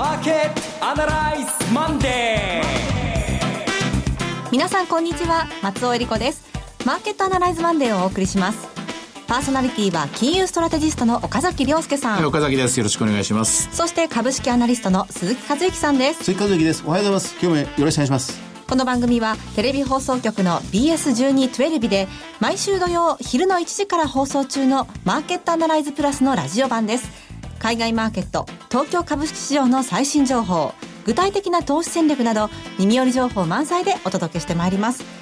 マーケットアナライズマンデー。皆さんこんにちは松尾英里子です。マーケットアナライズマンデーをお送りします。パーソナリティは金融ストラテジストの岡崎良介さん、はい、岡崎です。よろしくお願いします。そして株式アナリストの鈴木一之さんです。鈴木一之です。おはようございます。今日もよろしくお願いします。この番組はテレビ放送局の BS1212 で毎週土曜昼の1時から放送中のマーケットアナライズプラスのラジオ版です海外マーケット東京株式市場の最新情報具体的な投資戦略など耳寄り情報満載でお届けしてまいります。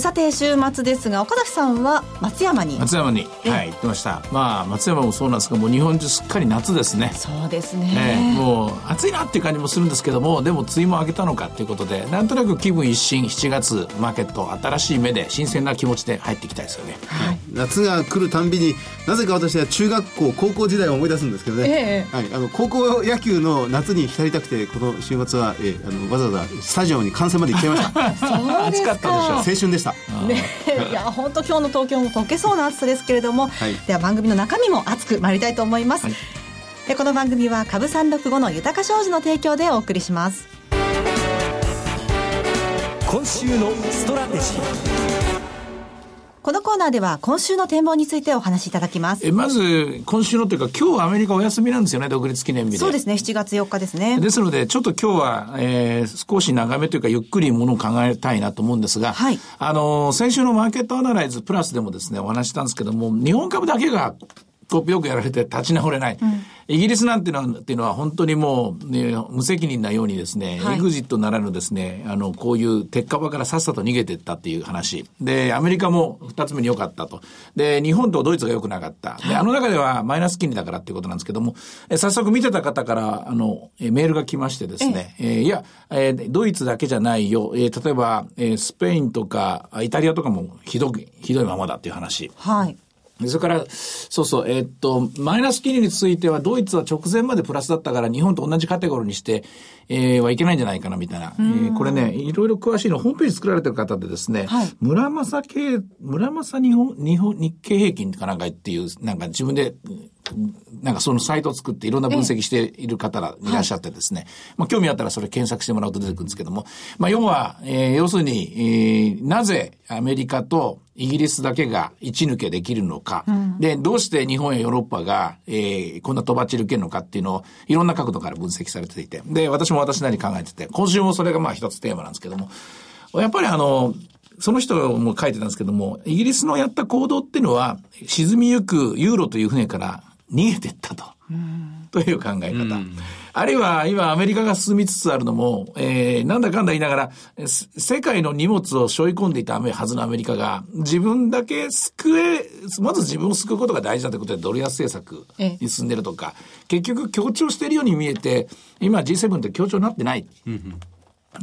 さて週末ですが岡崎さんは松山に？松山に。はい行ってました。まあ松山もそうなんですがもう日本中すっかり夏ですね。そうですね、えー、もう暑いなっていう感じもするんですけどもでも梅雨も明けたのかっていうことでなんとなく気分一新7月マーケット新しい目で新鮮な気持ちで入っていきたいですよね、はい、夏が来るたんびになぜか私は中学校高校時代を思い出すんですけどね、えー、はい、あの高校野球の夏に浸りたくてこの週末は、えー、あのわざわざスタジオに観戦まで行っちゃいました。そうですか。青春でしたね。いや本当今日の東京も溶けそうな暑さですけれども、はい、では番組の中身も熱く参りたいと思います、はい、でこの番組は株三六五の豊か商事の提供でお送りします。今週のストラテジーこのコーナーでは今週の展望についてお話しいただきます。え、まず、今週のというか、今日アメリカお休みなんですよね、独立記念日で。そうですね、7月4日ですね。ですので、ちょっと今日は、えー、少し長めというか、ゆっくりものを考えたいなと思うんですが、はい。あの、先週のマーケットアナライズプラスでもですね、お話したんですけども、日本株だけがよくやられて立ち直れない。うん、イギリスなんていうのはっていうのは本当にもう、ね、無責任なようにですね、はい、エグジットならぬですね、あの、こういう鉄火場からさっさと逃げていったっていう話。で、アメリカも二つ目に良かったと。で、日本とドイツが良くなかった。で、あの中ではマイナス金利だからっていうことなんですけども、え早速見てた方から、あの、えメールが来ましてですね、ええー、いや、えー、ドイツだけじゃないよ。えー、例えば、えー、スペインとか、イタリアとかもひどい、ひどいままだっていう話。はい。それから、そうそう、えー、っと、マイナス金利については、ドイツは直前までプラスだったから、日本と同じカテゴリーにして、えー、はいけないんじゃないかな、みたいな。えー、これね、いろいろ詳しいの、ホームページ作られてる方でですね、はい、村正系、村正日本、日本、日経平均かなんかっていう、なんか自分で、なんかそのサイトを作っていろんな分析している方がいらっしゃってですね、まあ興味あったらそれ検索してもらうと出てくるんですけども、まあ要は、えー、要するに、えー、なぜアメリカとイギリスだけが一抜けできるのか、うん、で、どうして日本やヨーロッパが、えー、こんなとばっちり受けるのかっていうのをいろんな角度から分析されていて、で、私も私なりに考えてて、今週もそれがまあ一つテーマなんですけども、やっぱりあの、その人も書いてたんですけども、イギリスのやった行動っていうのは、沈みゆくユーロという船から逃げていったと。という考え方。あるいは今アメリカが進みつつあるのも、えー、なんだかんだ言いながら、世界の荷物を背負い込んでいたはずのアメリカが、自分だけ救え、まず自分を救うことが大事だということでドル安政策に進んでるとか、結局強調しているように見えて、今 G7 って強調になってない。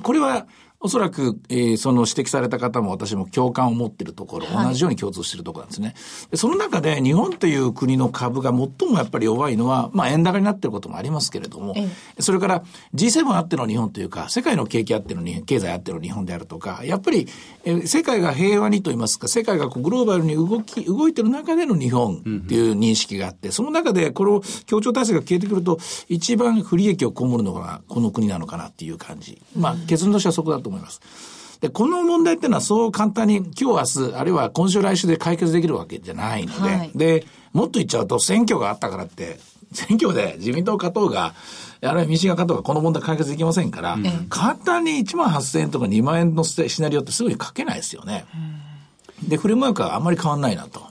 これはおそらく、えー、その指摘された方も私も共感を持っているところ、同じように共通しているところなんですね。でその中で日本という国の株が最もやっぱり弱いのは、まあ円高になっていることもありますけれども、ええ、それから G7 あっての日本というか、世界の景気あっての日本、経済あっての日本であるとか、やっぱり、えー、世界が平和にと言いますか、世界がこうグローバルに動き、動いてる中での日本っていう認識があって、その中でこの協調体制が消えてくると、一番不利益を被るのがこの国なのかなっていう感じ。まあ結論としてはそこだと思います。で、この問題っていうのはそう簡単に今日明日、あるいは今週来週で解決できるわけじゃないので、はい、で、もっと言っちゃうと選挙があったからって、選挙で自民党勝とうが、あるいは民進党勝とうがこの問題解決できませんから、うん、簡単に1万8000円とか2万円のシナリオってすぐに書けないですよね。で、フレームワークはあんまり変わんないなと。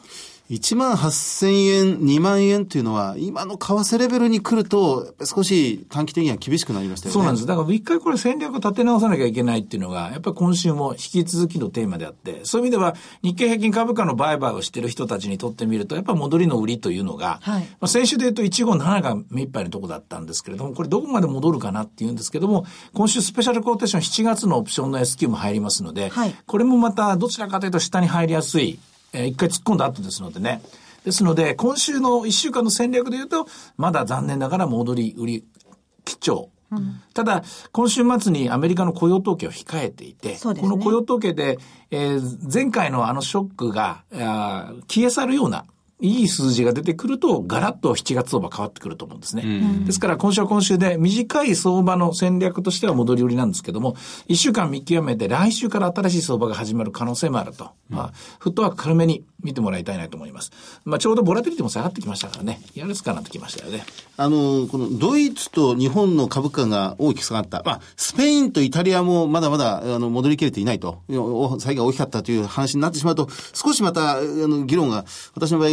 1万8000円、2万円というのは、今の為替レベルに来ると、少し短期的には厳しくなりましたよね。そうなんです。だから一回これ戦略を立て直さなきゃいけないっていうのが、やっぱり今週も引き続きのテーマであって、そういう意味では日経平均株価の売買をしている人たちにとってみると、やっぱ戻りの売りというのが、はい、まあ先週で言うと157が目いっぱいのとこだったんですけれども、これどこまで戻るかなっていうんですけども、今週スペシャルコーテーション7月のオプションの S q も入りますので、はい、これもまたどちらかというと下に入りやすい、えー、一回突っ込んだ後ですのでね、ですので、今週の1週間の戦略で言うと、まだ残念ながら戻り売り基調。うん、ただ、今週末にアメリカの雇用統計を控えていて、ね、この雇用統計で、えー、前回のあのショックがあ消え去るような、いい数字が出てくると、ガラッと7月相場変わってくると思うんですね。うん、ですから今週は今週で短い相場の戦略としては戻り売りなんですけども、1週間見極めて来週から新しい相場が始まる可能性もあると。うん、まあ、フットワーク軽めに見てもらいたいなと思います。まあ、ちょうどボラティリティも下がってきましたからね、やるすかなってきましたよね。あの、このドイツと日本の株価が大きく下がった。まあ、スペインとイタリアもまだまだ、あの、戻りきれていないと。最が大きかったという話になってしまうと、少しまた、あの、議論が、私の場合、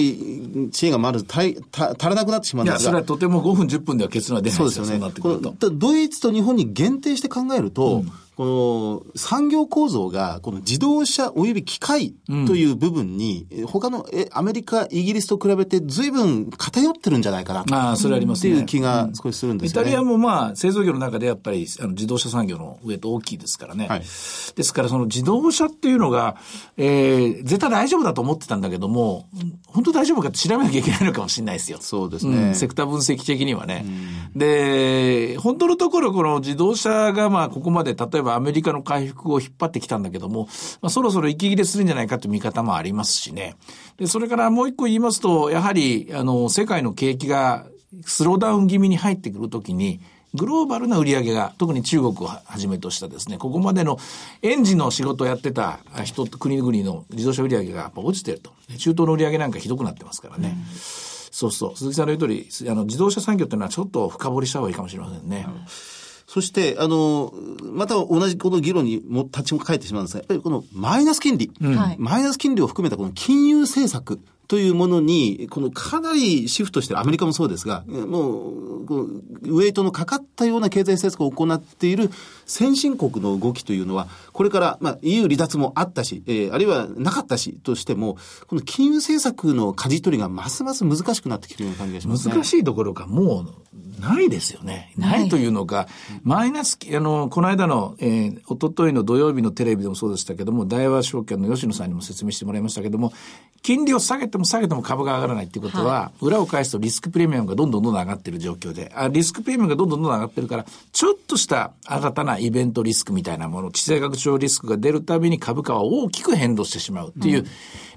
知恵がまる足足らなくなってしまうんですが。いや、それはとても5分10分では結論は出ないですよ。そうですよね。ドイツと日本に限定して考えると、うんこの産業構造が、この自動車および機械という部分に、うん、他のえアメリカ、イギリスと比べて随分偏ってるんじゃないかな。ああ、それありますね。っていう気が少しするんですよね、うん、イタリアもまあ、製造業の中でやっぱりあの自動車産業の上と大きいですからね。はい、ですからその自動車っていうのが、えー、絶対大丈夫だと思ってたんだけども、本当大丈夫かって調べなきゃいけないのかもしれないですよ。そうですね。うん、セクター分析的にはね。で、本当のところこの自動車がまあここまで例えばアメリカの回復を引っ張ってきたんだけども、まあ、そろそろ息切れするんじゃないかという見方もありますしね。で、それからもう一個言いますと、やはり、あの、世界の景気がスローダウン気味に入ってくるときに、グローバルな売り上げが、特に中国をはじめとしたですね、ここまでのエンジンの仕事をやってた人、国々の自動車売り上げがやっぱ落ちてると。中東の売り上げなんかひどくなってますからね。うん、そうそう。鈴木さんの言う通り、あの、自動車産業っていうのはちょっと深掘りした方がいいかもしれませんね。うんそして、あの、また同じこの議論にも立ち返ってしまうんですが、やっぱりこのマイナス金利、うん、マイナス金利を含めたこの金融政策というものに、このかなりシフトしてる、アメリカもそうですが、もう、ウェイトのかかったような経済政策を行っている先進国の動きというのは、これから、まあ、EU 離脱もあったし、えー、あるいはなかったしとしても、この金融政策の舵取りがますます難しくなってきてるような感じがしますね。難しいところか、もう、ないですよね。ないというのが、マイナス、あの、この間の、えー、おとといの土曜日のテレビでもそうでしたけども、大和証券の吉野さんにも説明してもらいましたけども、金利を下げても下げても株が上がらないっていうことは、はい、裏を返すとリスクプレミアムがどんどんどんどん上がってる状況で、あリスクプレミアムがどんどんどんどん上がってるから、ちょっとした新たなイベントリスクみたいなもの、地政学上リスクが出るたびに株価は大きく変動してしまうっていう、うん、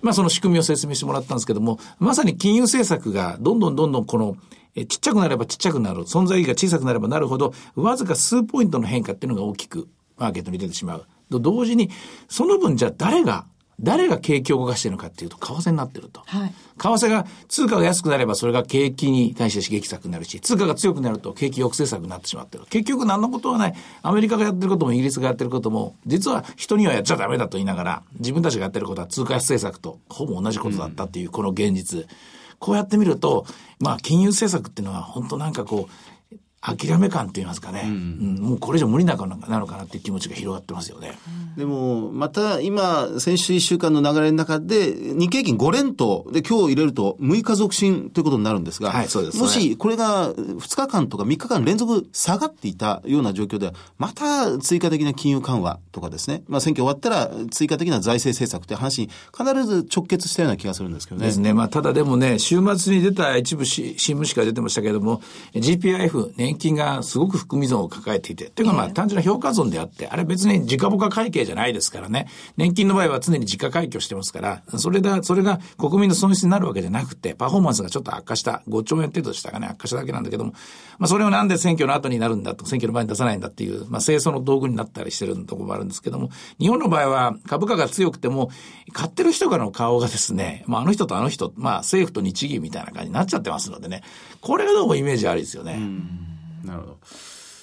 まあその仕組みを説明してもらったんですけども、まさに金融政策がどんどんどんどんこの、えちっちゃくなればちっちゃくなる。存在意義が小さくなればなるほど、わずか数ポイントの変化っていうのが大きくマーケットに出てしまう。と同時に、その分じゃあ誰が、誰が景気を動かしているのかっていうと、為替になってると。はい、為替が、通貨が安くなればそれが景気に対して刺激策になるし、通貨が強くなると景気抑制策になってしまってる。結局何のことはない。アメリカがやってることもイギリスがやってることも、実は人にはやっちゃダメだと言いながら、自分たちがやってることは通貨政策とほぼ同じことだったっていう、この現実。うんこうやってみると、まあ、金融政策っていうのは本当なんかこう、諦め感って言いますかね、うん、うん、もうこれ以上無理なのかなのかなっていう気持ちが広がってますよね。でも、また今、先週1週間の流れの中で、日経金5連投で今日入れると6日続伸ということになるんですが、はい、そうです、ね、もしこれが2日間とか3日間連続下がっていたような状況では、また追加的な金融緩和とかですね、まあ選挙終わったら追加的な財政政策という話に必ず直結したような気がするんですけどね。ですね。まあただでもね、週末に出た一部新聞紙から出てましたけれども、GPIF、年年金がすごく含み損を抱えていて、というかまあ単純な評価損であって、あれ別に自家母価会計じゃないですからね。年金の場合は常に自家会計をしてますから、それだ、それが国民の損失になるわけじゃなくて、パフォーマンスがちょっと悪化した、5兆円程度でしたかね、悪化しただけなんだけども、まあそれをなんで選挙の後になるんだと、選挙の前に出さないんだっていう、まあ清掃の道具になったりしてるところもあるんですけども、日本の場合は株価が強くても、買ってる人からの顔がですね、まああの人とあの人、まあ政府と日銀みたいな感じになっちゃってますのでね、これがどうもイメージありですよね。なるほど。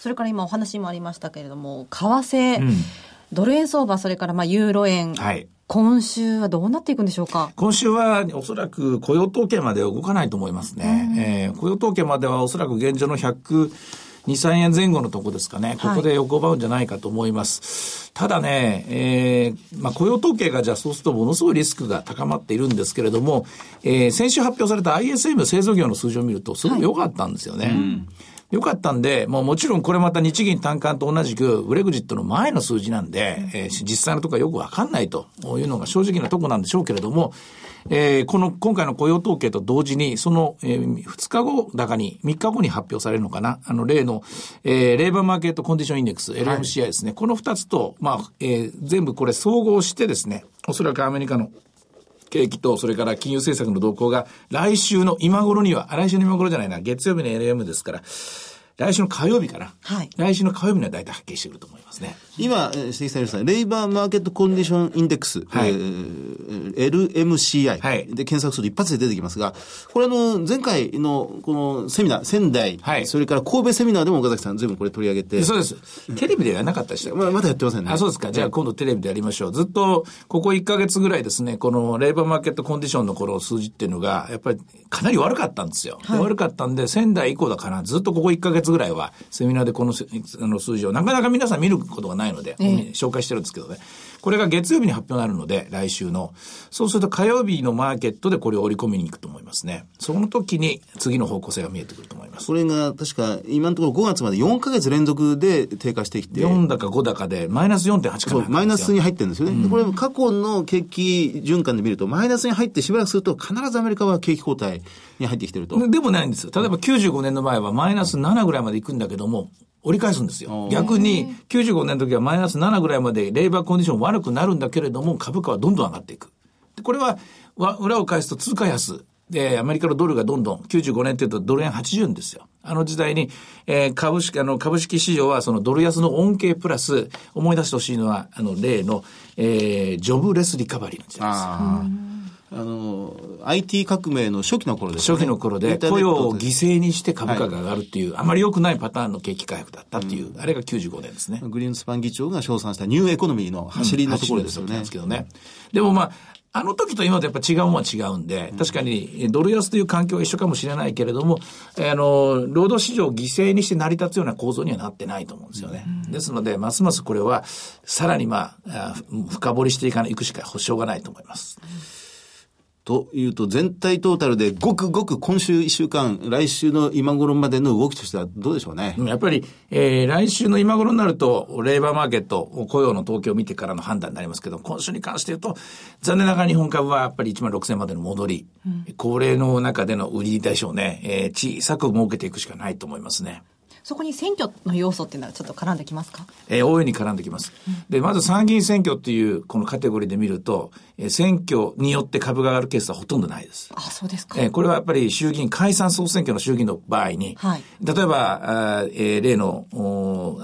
それから今お話もありましたけれども、為替、うん、ドル円相場、それからまあユーロ円。はい今週はどうなっていくんでしょうか？今週はおそらく雇用統計まで動かないと思いますね。うん、えー、雇用統計まではおそらく現状の100、2、3円前後のとこですかね。ここで横ばうんじゃないかと思います。はい、ただね、えー、まあ雇用統計がじゃあそうするとものすごいリスクが高まっているんですけれども、えー、先週発表された ISM 製造業の数字を見るとすごく良かったんですよね。はいうんよかったんで、もうもちろんこれまた日銀単価と同じく、ブレグジットの前の数字なんで、えー、実際のところはよくわかんないというのが正直なとこなんでしょうけれども、えー、この今回の雇用統計と同時に、その、えー、2日後だかに、3日後に発表されるのかな、あの例の、えー、レーバーマーケットコンディションインデックス、LMCI ですね。はい、この2つと、まあ、えー、全部これ総合してですね、おそらくアメリカの景気と、それから金融政策の動向が、来週の今頃には、来週の今頃じゃないな、月曜日の LM ですから、来週の火曜日かな。はい。来週の火曜日には大体発見してくると思いますね。今、指摘されました、レイバーマーケットコンディションインデックス、はい、えー、LMCI で検索すると一発で出てきますが、これあの、前回のこのセミナー、仙台、はい、それから神戸セミナーでも岡崎さん随分これ取り上げて。そうです。テレビでやらなかったでしたままだやってませんね。あ、そうですか。じゃあ今度テレビでやりましょう。ずっと、ここ1ヶ月ぐらいですね、このレイバーマーケットコンディションのこの数字っていうのが、やっぱりかなり悪かったんですよ。はい、悪かったんで、仙台以降だから、ずっとここ1ヶ月ぐらいは、セミナーでこのあの数字を、なかなか皆さん見ることがないので、えー、紹介してるんですけどね。これが月曜日に発表になるので、来週の。そうすると火曜日のマーケットでこれを織り込みに行くと思いますね。その時に次の方向性が見えてくると思います。これが確か今のところ5月まで4か月連続で低下してきて。4高5高でマイナス4.8そう、マイナスに入ってるんですよね。うん、これ過去の景気循環で見ると、マイナスに入ってしばらくすると必ずアメリカは景気後退に入ってきてると。でもないんですよ。例えば95年の前はマイナス7ぐらいまで行くんだけども、折り返すんですよ。逆に、95年の時はマイナス7ぐらいまでレーバーコンディション悪くなるんだけれども、株価はどんどん上がっていく。でこれは、裏を返すと通貨安。で、アメリカのドルがどんどん、95年って言うとドル円80円ですよ。あの時代に、えー、株式、あの、株式市場はそのドル安の恩恵プラス、思い出してほしいのは、あの、例の、えー、ジョブレスリカバリーの時代です。あの、IT 革命の初期の頃ですね。初期の頃で、雇用を犠牲にして株価が上がるっていう、はい、あまり良くないパターンの景気回復だったっていう、うん、あれが95年ですね。グリーンスパン議長が称賛したニューエコノミーの走りのところですよね。うん、ですけどね。でもまあ、あの時と今とやっぱ違うものは違うんで、確かにドル安という環境は一緒かもしれないけれども、あの、労働市場を犠牲にして成り立つような構造にはなってないと思うんですよね。ですので、ますますこれは、さらにまあ、深掘りしていかない、いくしか保証がないと思います。というと、全体トータルでごくごく今週1週間、来週の今頃までの動きとしてはどうでしょうね？やっぱり、えー、来週の今頃になると、レーバーマーケット、雇用の統計を見てからの判断になりますけど、今週に関して言うと、残念ながら日本株はやっぱり1万6000までの戻り、うん、高齢の中での売りでしょうね、えー、小さく儲けていくしかないと思いますね。そこに選挙の要素っていうのはちょっと絡んできますか？えー、大いに絡んできます。うん、で、まず参議院選挙っていうこのカテゴリーで見ると、えー、選挙によって株が上がるケースはほとんどないです。あ、そうですか。えー、これはやっぱり衆議院解散総選挙の衆議院の場合に、はい、例えば、あえー、例の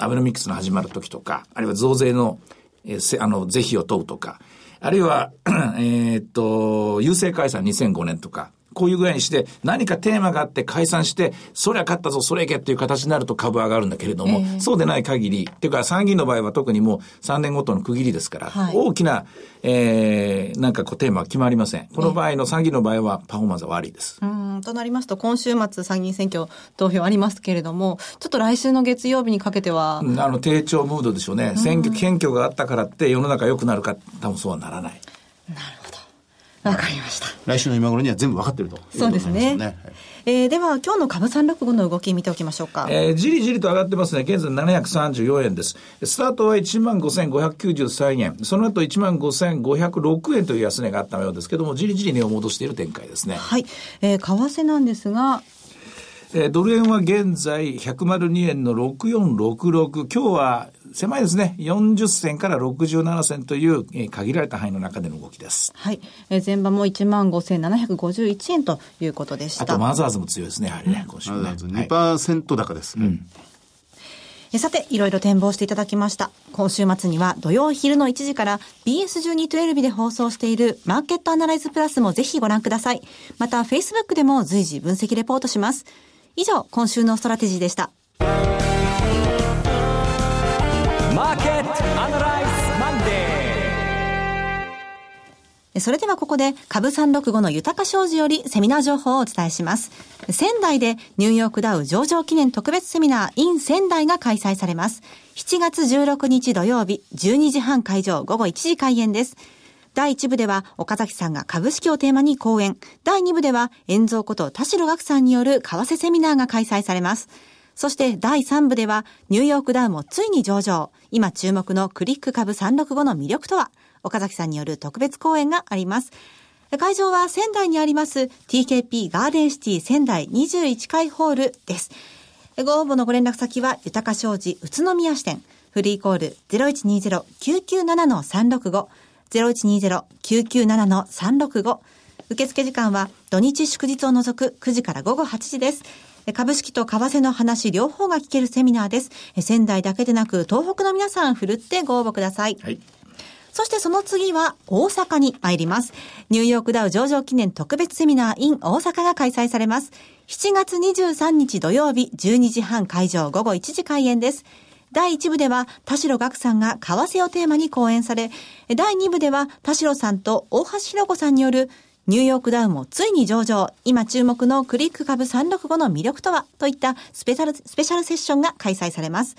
アベノミクスの始まる時とか、あるいは増税の、えー、あの、是非を問うとか、あるいは、えっと、郵政解散2005年とか、こういうぐらいにして、何かテーマがあって解散して、そりゃ勝ったぞ、それいけっていう形になると株上がるんだけれども、えー、そうでない限り、っていうか参議院の場合は特にもう3年ごとの区切りですから、はい、大きな、えー、なんかこうテーマは決まりません。この場合の参議院の場合はパフォーマンスは悪いです。うん、となりますと、今週末参議院選挙投票ありますけれども、ちょっと来週の月曜日にかけては。あの、低調ムードでしょうね。選挙、選挙があったからって世の中良くなるか、多分そうはならない。なる。わかりました。来週の今頃には全部分かってるとそうですね。ねはい、えー、では、今日の株三六五の動き見ておきましょうか。えー、じりじりと上がってますね。現在734円です。スタートは15,593円。その後15,506円という安値があったようですけども、じりじり値を戻している展開ですね。はい。えー、為替なんですが、えー、ドル円は現在102円の6466。今日は狭いですね。40銭から67銭という、えー、限られた範囲の中での動きです。はい。えー、前場も15,751円ということでした。あとマザーズも強いですね、やはりね、今週ね。マザーズ2%高です、ね。うんさて、いろいろ展望していただきました。今週末には土曜昼の1時から BS1212 で放送しているマーケットアナライズプラスもぜひご覧ください。また、Facebook でも随時分析レポートします。以上、今週のストラテジーでした。それではここで株365の豊か商事よりセミナー情報をお伝えします。仙台でニューヨークダウ上場記念特別セミナー in 仙台が開催されます。7月16日土曜日12時半会場午後1時開演です。第1部では岡崎さんが株式をテーマに講演。第2部では遠蔵こと田代岳さんによる為替セミナーが開催されます。そして第3部ではニューヨークダウもついに上場。今注目のクリック株365の魅力とは？岡崎さんによる特別講演があります。会場は仙台にあります TKP ガーデンシティ仙台21階ホールです。ご応募のご連絡先は豊か商事宇都宮支店フリーコール0120-997-365 0120-997-365。受付時間は土日祝日を除く9時から午後8時です。株式と為替の話両方が聞けるセミナーです。仙台だけでなく東北の皆さんふるってご応募ください。はい。そしてその次は大阪に参ります。ニューヨークダウ上場記念特別セミナー in 大阪が開催されます。7月23日土曜日12時半会場午後1時開演です。第1部では田代岳さんが為替をテーマに講演され、第2部では田代さんと大橋弘子さんによるニューヨークダウンもついに上場。今注目のクリック株365の魅力とは？といったスペシャル、スペシャルセッションが開催されます。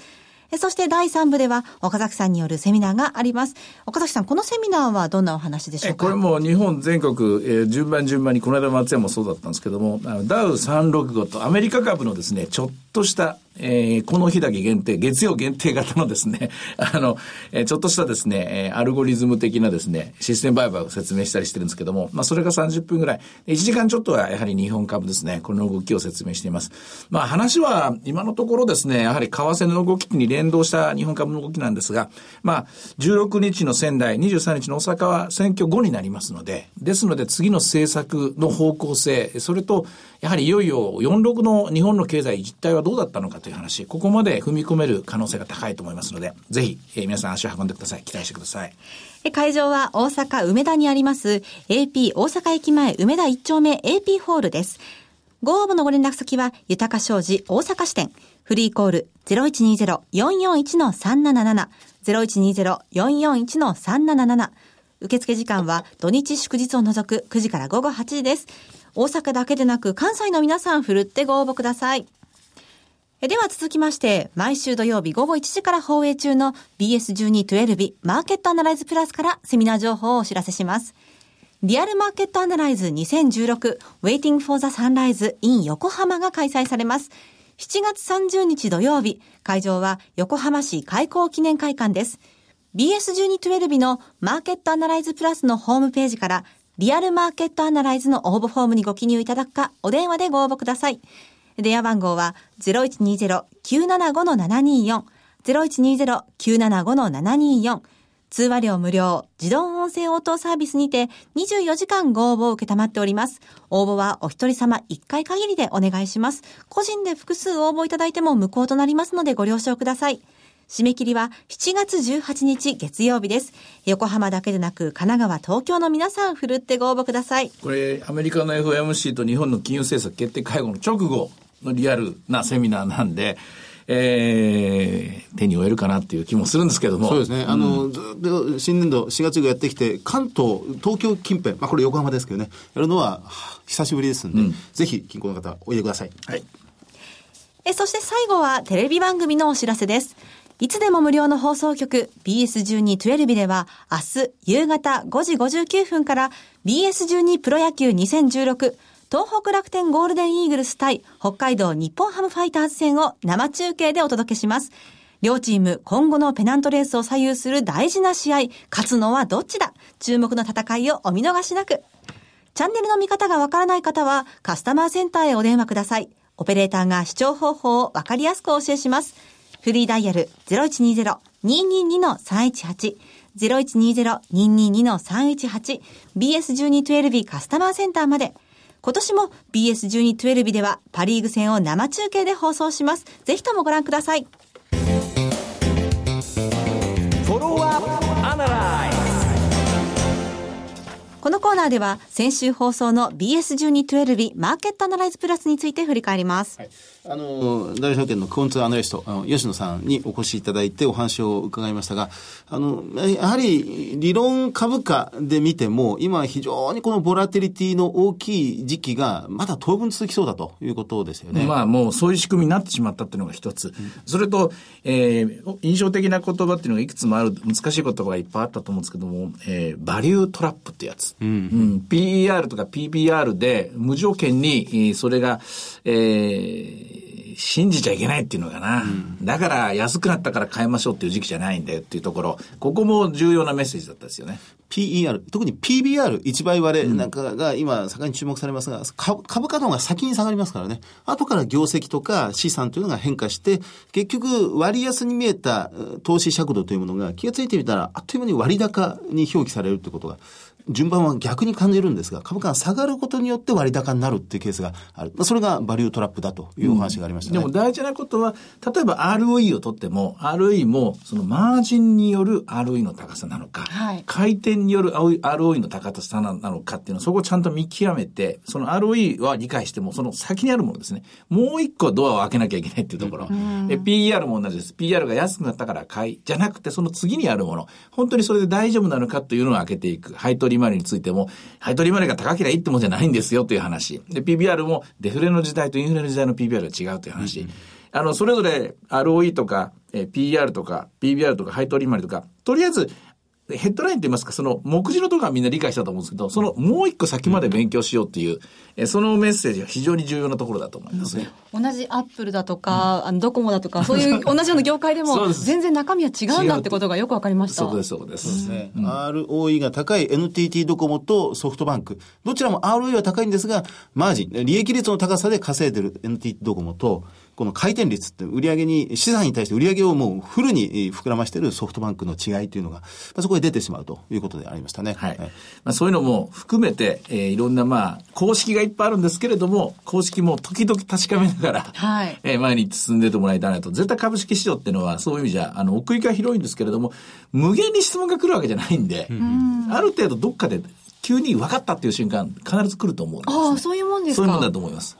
そして第3部では岡崎さんによるセミナーがあります。岡崎さん、このセミナーはどんなお話でしょうか？これも日本全国、えー、順番順番に、この間松山もそうだったんですけども、ダウ365とアメリカ株のですね、ちょっとしたえー、この日だけ限定、月曜限定型のですね、あの、えー、ちょっとしたですね、えー、アルゴリズム的なですね、システム売買を説明したりしてるんですけども、まあ、それが30分ぐらい、1時間ちょっとはやはり日本株ですね、この動きを説明しています。まあ、話は今のところですね、やはり為替の動きに連動した日本株の動きなんですが、まあ、16日の仙台、23日の大阪は選挙後になりますので、ですので次の政策の方向性、それと、やはりいよいよ46の日本の経済実態はどうだったのかという話、ここまで踏み込める可能性が高いと思いますので、ぜひ、えー、皆さん足を運んでください。期待してください。会場は大阪梅田にあります AP 大阪駅前梅田1丁目 AP ホールです。ご応募のご連絡先は、豊か商事大阪支店、フリーコール0120-441-377、0120-441-377、受付時間は土日祝日を除く9時から午後8時です。大阪だけでなく関西の皆さんふるってご応募ください。では続きまして、毎週土曜日午後1時から放映中の BS1212 マーケットアナライズプラスからセミナー情報をお知らせします。リアルマーケットアナライズ2016 Waiting for the Sunrise in 横浜が開催されます。7月30日土曜日、会場は横浜市開港記念会館です。BS1212 のマーケットアナライズプラスのホームページからリアルマーケットアナライズの応募フォームにご記入いただくか、お電話でご応募ください。電話番号は0120-975-724、0120-975-724、通話料無料、自動音声応答サービスにて24時間ご応募を受けたまっております。応募はお一人様1回限りでお願いします。個人で複数応募いただいても無効となりますのでご了承ください。締め切りは7月18日月曜日です。横浜だけでなく神奈川、東京の皆さん、ふるってご応募ください。これ、アメリカの FOMC と日本の金融政策決定会合の直後のリアルなセミナーなんで、えー、手に負えるかなっていう気もするんですけども。そうですね。あの、うん、ずっと新年度4月がやってきて、関東、東京近辺、まあこれ横浜ですけどね、やるのは久しぶりですんで、うん、ぜひ、近郊の方、おいでください。はい。え、そして最後はテレビ番組のお知らせです。いつでも無料の放送局 BS12-12 では明日夕方5時59分から BS12 プロ野球2016東北楽天ゴールデンイーグルス対北海道日本ハムファイターズ戦を生中継でお届けします。両チーム今後のペナントレースを左右する大事な試合、勝つのはどっちだ？注目の戦いをお見逃しなく。チャンネルの見方がわからない方はカスタマーセンターへお電話ください。オペレーターが視聴方法をわかりやすくお教えします。フリーダイヤル0120-222-318 0120-222-318 BS1212 カスタマーセンターまで。今年も BS1212 ではパリーグ戦を生中継で放送します。ぜひともご覧ください。このコーナーでは先週放送の BS1212 マーケットアナライズプラスについて振り返ります。はい、あの、大証券のクオンツアナリスト、あの吉野さんにお越しいただいてお話を伺いましたが、あの、やはり理論株価で見ても、今非常にこのボラテリティの大きい時期がまだ当分続きそうだということですよね。まあもうそういう仕組みになってしまったっていうのが一つ。うん、それと、えー、印象的な言葉っていうのがいくつもある、難しい言葉がいっぱいあったと思うんですけども、えー、バリュートラップってやつ。うん、うん、PER とか PBR で無条件に、それが、えー、信じちゃいけないっていうのかな、うん、だから安くなったから買いましょうっていう時期じゃないんだよっていうところ、ここも重要なメッセージだったですよね。PER、特に PBR、1倍割れなんかが今、盛んに注目されますが、株価の方が先に下がりますからね。後から業績とか資産というのが変化して、結局、割安に見えた投資尺度というものが気がついてみたら、あっという間に割高に表記されるということが順番は逆に感じるんですが、株価が下がることによって割高になるっていうケースがある。それがバリュートラップだというお話がありましたね、うん、でも大事なことは、例えば ROE を取っても、ROE もそのマージンによる ROE の高さなのか、はい、回転による ROE の高さなのかっていうのをそこをちゃんと見極めて、その ROE は理解しても、その先にあるものですね。もう一個ドアを開けなきゃいけないっていうところ。うん、PR も同じです。PR が安くなったから買い、じゃなくてその次にあるもの。本当にそれで大丈夫なのかというのを開けていく。配当利回りについても、配当利回りが高ければいいってもんじゃないんですよという話。で、PBR もデフレの時代とインフレの時代の PBR が違うという話。うん、あの、それぞれ ROE とか、え PR とか、PBR とか、配当利回りとか、とりあえずヘッドラインと言いますか、その目次のところはみんな理解したと思うんですけど、そのもう一個先まで勉強しようっていう、うん、そのメッセージが非常に重要なところだと思いますね。同じアップルだとか、うん、あのドコモだとか、そういう 同じような業界でも、全然中身は違うんだってことがよくわかりました。そうです、そうです。そうですね。ROE が高い NTT ドコモとソフトバンク。どちらも ROE は高いんですが、マージン、利益率の高さで稼いでる NTT ドコモと、この回転率って売上に、資産に対して売上をもうフルに膨らましているソフトバンクの違いというのが、まあ、そこで出てしまうということでありましたね。はい。はい、まあ、そういうのも含めて、えー、いろんなまあ、公式がいっぱいあるんですけれども、公式も時々確かめながら、はい。えー、前に進んでてもらいたいなと。絶対株式市場っていうのは、そういう意味じゃ、あの、奥行きは広いんですけれども、無限に質問が来るわけじゃないんで、うん、ある程度どっかで急に分かったっていう瞬間、必ず来ると思うんです、ね、ああ、そういうもんですかそういうもんだと思います。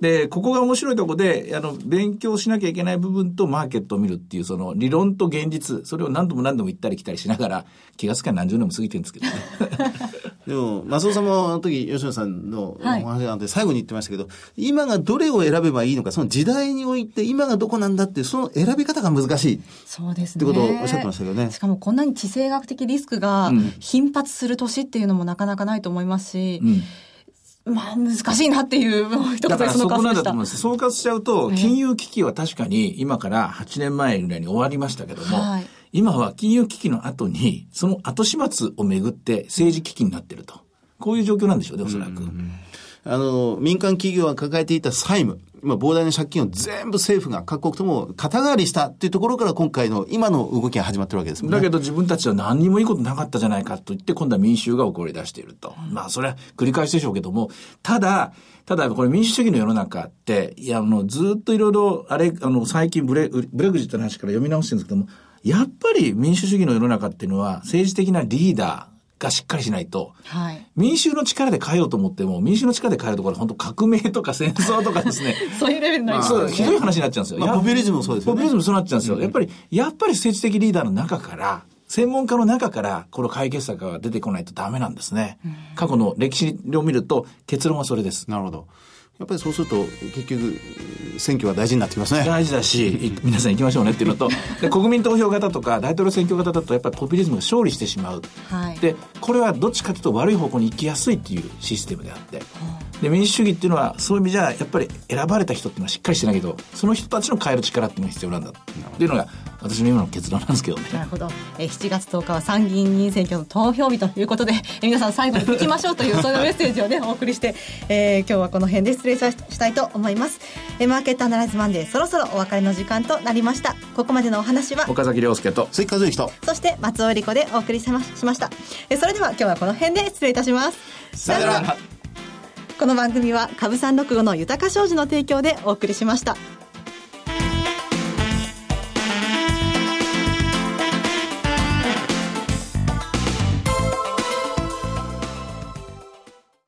で、ここが面白いところで、あの、勉強しなきゃいけない部分とマーケットを見るっていう、その理論と現実、それを何度も何度も行ったり来たりしながら、気がつか何十年も過ぎてるんですけどね。でも、松尾さんもあの時、吉野さんのお話なんで最後に言ってましたけど、はい、今がどれを選べばいいのか、その時代において今がどこなんだってその選び方が難しい。そうですね。ってことをおっしゃってましたけどね。しかもこんなに地政学的リスクが頻発する年っていうのもなかなかないと思いますし、うんまあ、難しいなっていう、一言でそこなんだと思います。総括しちゃうと、金融危機は確かに今から8年前ぐらいに終わりましたけども、はい、今は金融危機の後に、その後始末をめぐって政治危機になってると。こういう状況なんでしょうね、おそらく。あの、民間企業が抱えていた債務、今膨大な借金を全部政府が各国とも肩代わりしたっていうところから今回の今の動きが始まってるわけですね。だけど自分たちは何にもいいことなかったじゃないかと言って今度は民衆が起こり出していると。まあそれは繰り返しでしょうけども、ただ、ただこれ民主主義の世の中って、いや、あの、ずっといろいろ、あれ、あの、最近ブレブレグジットの話から読み直してるんですけども、やっぱり民主主義の世の中っていうのは政治的なリーダー、がしっかりしないと、はい、民衆の力で変えようと思っても、民衆の力で変えるところは本当革命とか戦争とかですね。そういうレベルないそう、ひどい話になっちゃうんですよ。まあ、ポピュリズムもそうですよね。ポピュリズムそうなっちゃうんですよ。うん、やっぱり、やっぱり政治的リーダーの中から、専門家の中から、この解決策が出てこないとダメなんですね。うん、過去の歴史を見ると、結論はそれです。なるほど。やっぱりそうすると結局選挙は大事になってきますね。大事だし皆さん行きましょうねっていうのと で国民投票型とか大統領選挙型だとやっぱりポピュリズムが勝利してしまう、はい、でこれはどっちかというと悪い方向に行きやすいっていうシステムであって、で民主主義っていうのはそういう意味じゃやっぱり選ばれた人っていうのはしっかりしてないけどその人たちの変える力っていうのが必要なんだっていうのが私の今の結論なんですけどね。なるほど、え7月10日は参議院議員選挙の投票日ということで、え皆さん最後に聞きましょうというそういうメッセージをねお送りして、えー、今日はこの辺で失礼したいと思います、えマーケットアナライズマンデーそろそろお別れの時間となりました。ここまでのお話は岡崎亮介と関和之と。そして松尾理子でお送りしました、えそれでは今日はこの辺で失礼いたします。さよなら。この番組は株三六五の豊か商事の提供でお送りしました。